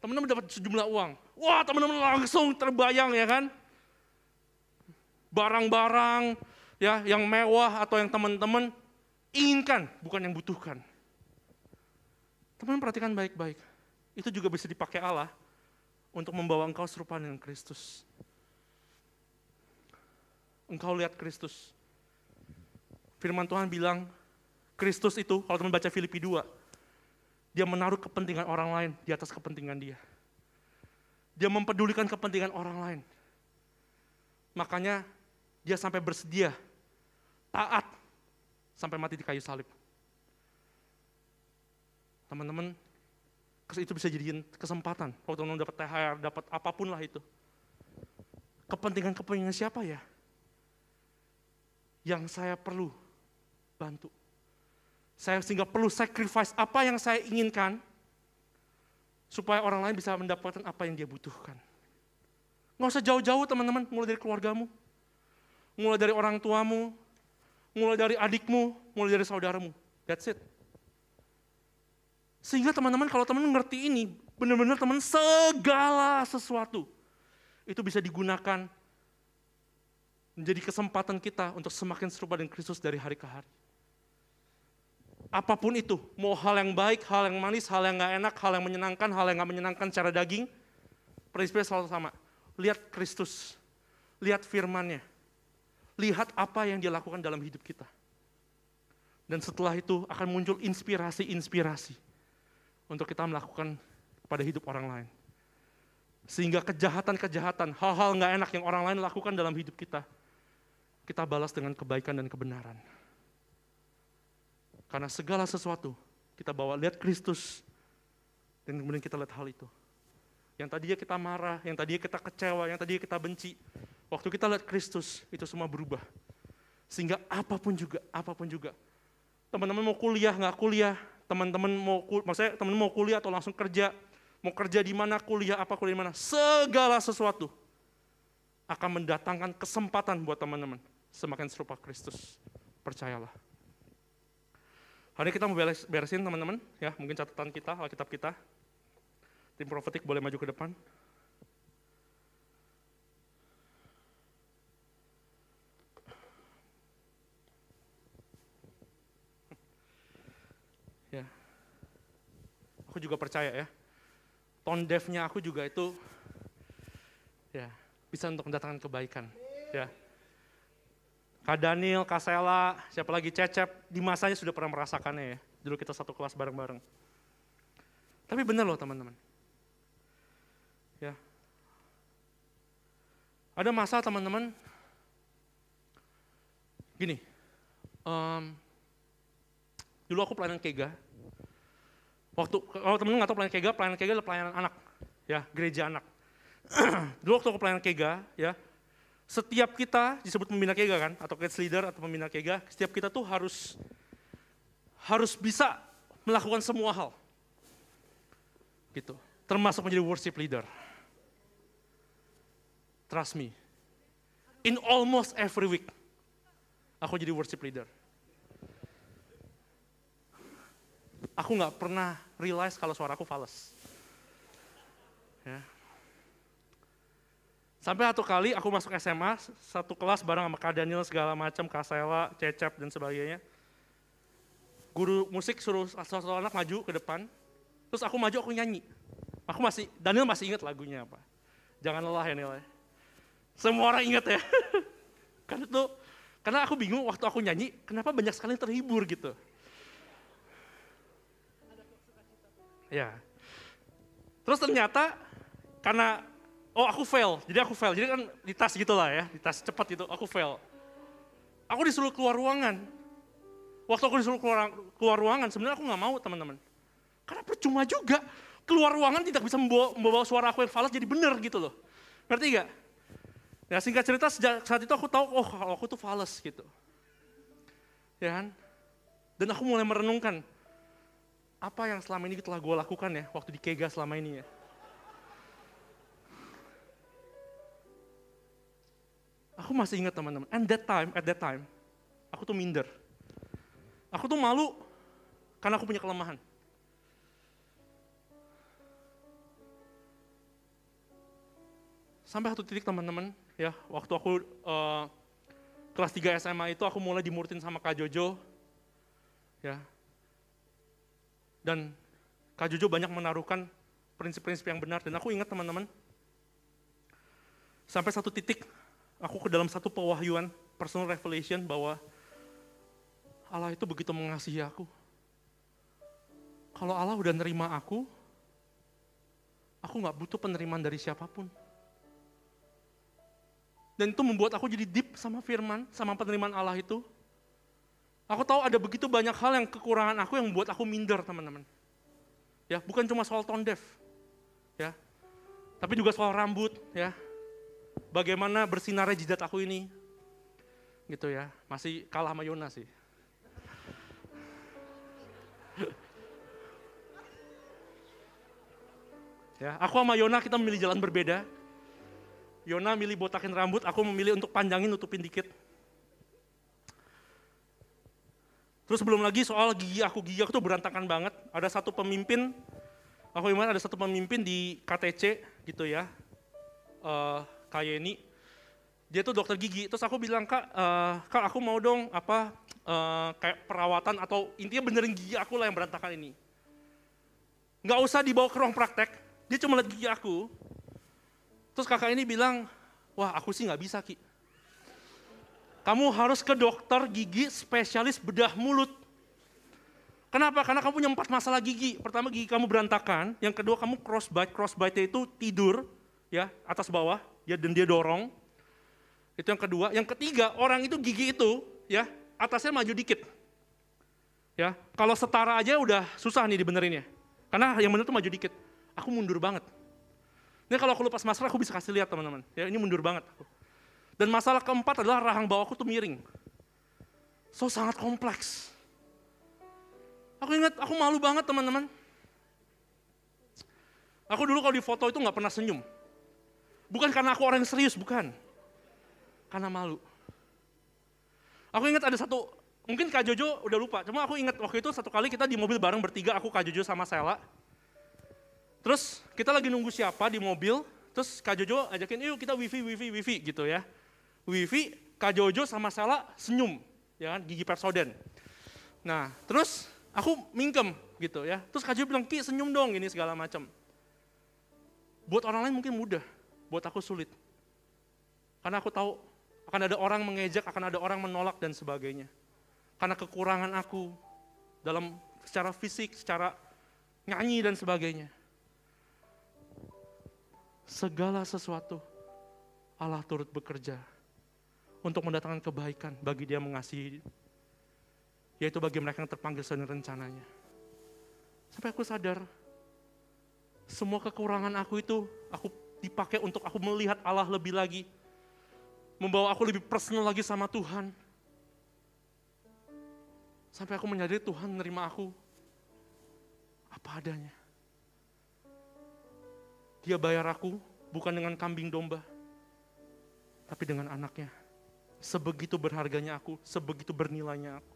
teman-teman dapat sejumlah uang. Wah teman-teman langsung terbayang ya kan. Barang-barang ya yang mewah atau yang teman-teman inginkan, bukan yang butuhkan. Teman-teman perhatikan baik-baik. Itu juga bisa dipakai Allah untuk membawa engkau serupa dengan Kristus. Engkau lihat Kristus. Firman Tuhan bilang, Kristus itu, kalau teman baca Filipi 2, dia menaruh kepentingan orang lain di atas kepentingan dia. Dia mempedulikan kepentingan orang lain. Makanya dia sampai bersedia, taat, sampai mati di kayu salib. Teman-teman, itu bisa jadiin kesempatan. Kalau teman-teman dapat THR, dapat apa pun lah itu. Kepentingan-kepentingan siapa ya? Yang saya perlu bantu. Saya sehingga perlu sacrifice apa yang saya inginkan supaya orang lain bisa mendapatkan apa yang dia butuhkan. Nggak usah jauh-jauh teman-teman, mulai dari keluargamu, mulai dari orang tuamu, mulai dari adikmu, mulai dari saudaramu. That's it. Sehingga teman-teman kalau teman ngerti ini, benar-benar teman segala sesuatu itu bisa digunakan menjadi kesempatan kita untuk semakin serupa dengan Kristus dari hari ke hari. Apa pun itu, mau hal yang baik, hal yang manis, hal yang gak enak, hal yang menyenangkan, hal yang gak menyenangkan secara daging, prinsipnya selalu sama. Lihat Kristus, lihat firmannya, lihat apa yang dia lakukan dalam hidup kita. Dan setelah itu akan muncul inspirasi-inspirasi untuk kita melakukan pada hidup orang lain. Sehingga kejahatan-kejahatan, hal-hal nggak enak yang orang lain lakukan dalam hidup kita, kita balas dengan kebaikan dan kebenaran. Karena segala sesuatu kita bawa lihat Kristus dan kemudian kita lihat hal itu. Yang tadinya kita marah, yang tadinya kita kecewa, yang tadinya kita benci. Waktu kita lihat Kristus, itu semua berubah. Sehingga apa pun juga, apa pun juga. Teman-teman mau kuliah, nggak kuliah, teman-teman mau maksudnya teman mau kuliah atau langsung kerja, mau kerja di mana, kuliah apa, kuliah di mana, segala sesuatu akan mendatangkan kesempatan buat teman-teman semakin serupa Kristus. Percayalah. Hari ini kita mau beres, beresin teman-teman, ya mungkin catatan kita, Alkitab kita. Tim profetik boleh maju ke depan. Aku juga percaya ya. Tone deafnya aku juga itu ya bisa untuk mendatangkan kebaikan. Ya. Kak Daniel, Kak Sela, siapa lagi Cecep, di masanya sudah pernah merasakannya ya. Dulu kita satu kelas bareng-bareng. Tapi benar loh teman-teman. Ya. Ada masa teman-teman, gini, um, dulu aku pelayanan kega, Waktu kalau temen nggak tahu pelayanan kega, pelayanan kega adalah pelayanan anak, ya gereja anak. Dulu waktu aku pelayanan kega, ya setiap kita disebut pembina kega kan, atau kids leader atau pembina kega, setiap kita tuh harus harus bisa melakukan semua hal, gitu. Termasuk menjadi worship leader. Trust me. In almost every week, aku jadi worship leader. Aku nggak pernah realize kalau suaraku fals. Ya. Sampai satu kali aku masuk SMA, satu kelas bareng sama Kak Daniel segala macam, Kak Sela, Cecep dan sebagainya. Guru musik suruh satu anak maju ke depan, terus aku maju aku nyanyi. Aku masih, Daniel masih ingat lagunya apa. Jangan lelah ya nilai. Semua orang ingat ya. kan itu Karena aku bingung waktu aku nyanyi, kenapa banyak sekali terhibur gitu. Ya. Terus ternyata karena oh aku fail, jadi aku fail. Jadi kan di tas gitu lah ya, di tas cepat gitu, aku fail. Aku disuruh keluar ruangan. Waktu aku disuruh keluar, keluar ruangan, sebenarnya aku nggak mau teman-teman. Karena percuma juga, keluar ruangan tidak bisa membawa, membawa suara aku yang falas jadi benar gitu loh. Ngerti gak? Ya singkat cerita sejak saat itu aku tahu, oh kalau aku tuh fals gitu. Ya kan? Dan aku mulai merenungkan, apa yang selama ini telah gue lakukan ya, waktu di Kega selama ini ya. Aku masih ingat teman-teman, and that time, at that time, aku tuh minder. Aku tuh malu karena aku punya kelemahan. Sampai satu titik teman-teman, ya waktu aku uh, kelas 3 SMA itu aku mulai dimurtin sama Kak Jojo, ya. Dan Kak Jojo banyak menaruhkan prinsip-prinsip yang benar dan aku ingat teman-teman, sampai satu titik aku ke dalam satu pewahyuan personal revelation bahwa Allah itu begitu mengasihi aku. Kalau Allah udah nerima aku, aku nggak butuh penerimaan dari siapa pun. Dan itu membuat aku jadi deep sama firman, sama penerimaan Allah itu. Aku tahu ada begitu banyak hal yang kekurangan aku yang membuat aku minder, teman-teman. Ya, bukan cuma soal tone deaf. Ya. Tapi juga soal rambut, ya. Bagaimana bersinarnya jidat aku ini. Gitu ya. Masih kalah sama Yona sih. ya, aku sama Yona kita memilih jalan berbeda. Yona milih botakin rambut, aku memilih untuk panjangin nutupin dikit. Terus belum lagi soal gigi aku, gigi aku tuh berantakan banget. Ada satu pemimpin, aku ingat ada satu pemimpin di KTC gitu ya, uh, Kayeni. Dia tuh dokter gigi, terus aku bilang, kak, uh, kak aku mau dong apa uh, kayak perawatan atau intinya benerin gigi aku lah yang berantakan ini. Nggak usah dibawa ke ruang praktek, dia cuma lihat gigi aku, Terus kakak ini bilang, wah aku sih nggak bisa Ki. Kamu harus ke dokter gigi spesialis bedah mulut. Kenapa? Karena kamu punya empat masalah gigi. Pertama gigi kamu berantakan, yang kedua kamu crossbite, crossbite itu tidur, ya atas bawah, ya dan dia dorong. Itu yang kedua. Yang ketiga orang itu gigi itu, ya atasnya maju dikit. Ya, kalau setara aja udah susah nih dibenerinnya. Karena yang benar tuh maju dikit. Aku mundur banget. Ini kalau aku lepas masalah aku bisa kasih lihat teman-teman. Ya ini mundur banget. Dan masalah keempat adalah rahang bawahku tuh miring. So sangat kompleks. Aku ingat, aku malu banget teman-teman. Aku dulu kalau di foto itu nggak pernah senyum. Bukan karena aku orang yang serius, bukan. Karena malu. Aku ingat ada satu, mungkin Kak Jojo udah lupa, cuma aku ingat waktu itu satu kali kita di mobil bareng bertiga, aku Kak Jojo sama Sela. Terus kita lagi nunggu siapa di mobil, terus Kak Jojo ajakin, yuk kita wifi, wifi, wifi gitu ya. Wifi, Kak Jojo sama Sela senyum, ya kan, gigi persoden. Nah, terus aku mingkem gitu ya. Terus Kak Jojo bilang, Ki senyum dong, ini segala macam. Buat orang lain mungkin mudah, buat aku sulit. Karena aku tahu akan ada orang mengejek, akan ada orang menolak dan sebagainya. Karena kekurangan aku dalam secara fisik, secara nyanyi dan sebagainya segala sesuatu Allah turut bekerja untuk mendatangkan kebaikan bagi dia mengasihi, yaitu bagi mereka yang terpanggil sesuai rencananya. Sampai aku sadar, semua kekurangan aku itu, aku dipakai untuk aku melihat Allah lebih lagi, membawa aku lebih personal lagi sama Tuhan. Sampai aku menyadari Tuhan menerima aku apa adanya. Dia bayar aku bukan dengan kambing domba, tapi dengan anaknya. Sebegitu berharganya aku, sebegitu bernilainya aku.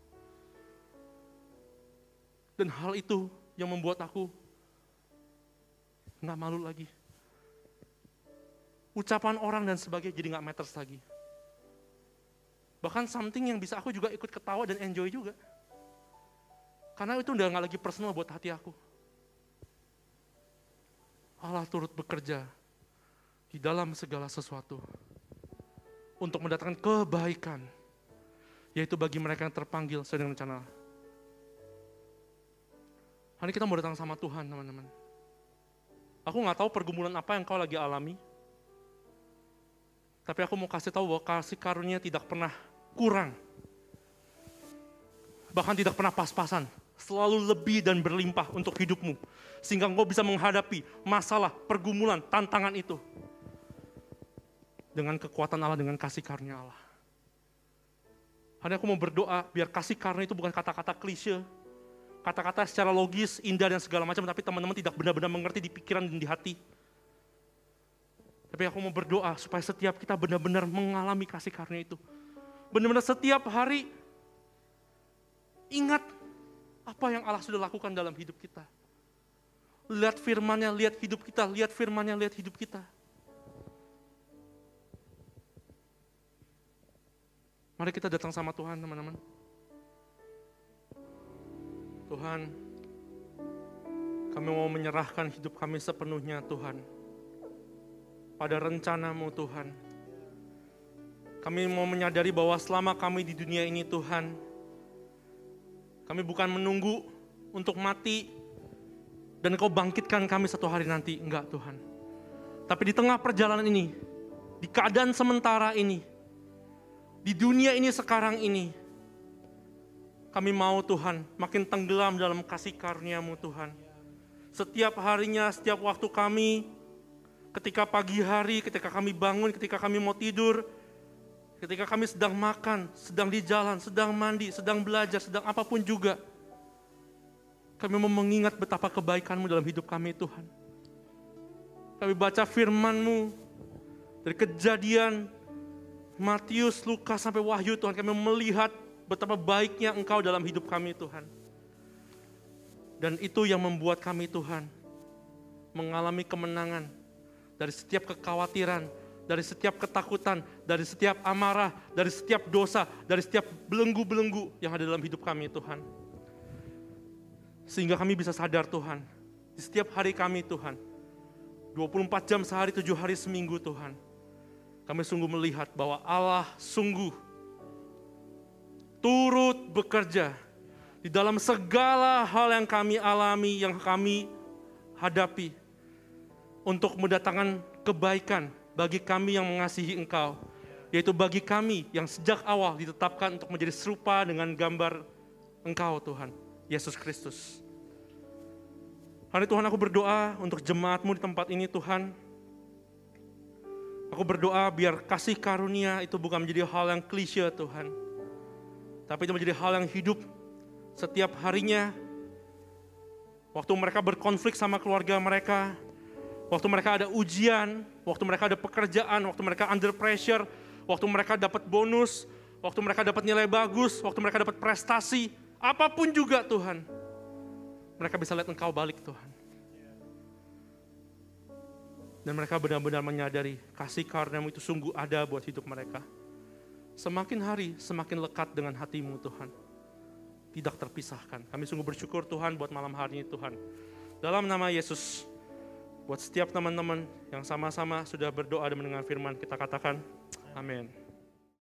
Dan hal itu yang membuat aku nggak malu lagi. Ucapan orang dan sebagainya jadi nggak matters lagi. Bahkan something yang bisa aku juga ikut ketawa dan enjoy juga. Karena itu udah nggak lagi personal buat hati aku. Allah turut bekerja di dalam segala sesuatu untuk mendatangkan kebaikan. Yaitu bagi mereka yang terpanggil sesuai dengan rencana. Hari kita mau datang sama Tuhan, teman-teman. Aku nggak tahu pergumulan apa yang kau lagi alami. Tapi aku mau kasih tahu bahwa kasih karunia tidak pernah kurang. Bahkan tidak pernah pas-pasan. Selalu lebih dan berlimpah untuk hidupmu. Sehingga engkau bisa menghadapi masalah, pergumulan, tantangan itu. Dengan kekuatan Allah, dengan kasih karunia Allah. Hari aku mau berdoa biar kasih karunia itu bukan kata-kata klise. Kata-kata secara logis, indah dan segala macam. Tapi teman-teman tidak benar-benar mengerti di pikiran dan di hati. Tapi aku mau berdoa supaya setiap kita benar-benar mengalami kasih karunia itu. Benar-benar setiap hari ingat apa yang Allah sudah lakukan dalam hidup kita. Lihat firmannya, lihat hidup kita, lihat firmannya, lihat hidup kita. Mari kita datang sama Tuhan teman-teman. Tuhan, kami mau menyerahkan hidup kami sepenuhnya Tuhan. Pada rencanamu Tuhan. Kami mau menyadari bahwa selama kami di dunia ini Tuhan, kami bukan menunggu untuk mati dan kau bangkitkan kami satu hari nanti. Enggak Tuhan. Tapi di tengah perjalanan ini, di keadaan sementara ini, di dunia ini sekarang ini, kami mau Tuhan makin tenggelam dalam kasih karuniamu Tuhan. Setiap harinya, setiap waktu kami, ketika pagi hari, ketika kami bangun, ketika kami mau tidur, Ketika kami sedang makan, sedang di jalan, sedang mandi, sedang belajar, sedang apa pun juga. Kami mau mengingat betapa kebaikanmu dalam hidup kami Tuhan. Kami baca firmanmu dari kejadian Matius, Lukas sampai Wahyu Tuhan. Kami melihat betapa baiknya Engkau dalam hidup kami Tuhan. Dan itu yang membuat kami Tuhan mengalami kemenangan dari setiap kekhawatiran, dari setiap ketakutan, dari setiap amarah, dari setiap dosa, dari setiap belenggu-belenggu yang ada dalam hidup kami Tuhan. Sehingga kami bisa sadar Tuhan, di setiap hari kami Tuhan, 24 jam sehari, 7 hari seminggu Tuhan, kami sungguh melihat bahwa Allah sungguh turut bekerja di dalam segala hal yang kami alami, yang kami hadapi untuk mendatangkan kebaikan bagi kami yang mengasihi Engkau, yaitu bagi kami yang sejak awal ditetapkan untuk menjadi serupa dengan gambar Engkau Tuhan, Yesus Kristus. Hari Tuhan aku berdoa untuk jemaatmu di tempat ini Tuhan. Aku berdoa biar kasih karunia itu bukan menjadi hal yang klise Tuhan. Tapi itu menjadi hal yang hidup setiap harinya. Waktu mereka berkonflik sama keluarga mereka, Waktu mereka ada ujian, waktu mereka ada pekerjaan, waktu mereka under pressure, waktu mereka dapat bonus, waktu mereka dapat nilai bagus, waktu mereka dapat prestasi, apa pun juga Tuhan. Mereka bisa lihat engkau balik Tuhan. Dan mereka benar-benar menyadari kasih karunia itu sungguh ada buat hidup mereka. Semakin hari semakin lekat dengan hatimu Tuhan. Tidak terpisahkan. Kami sungguh bersyukur Tuhan buat malam hari ini Tuhan. Dalam nama Yesus, Buat setiap teman-teman yang sama-sama sudah berdoa dan mendengar firman, kita katakan amin.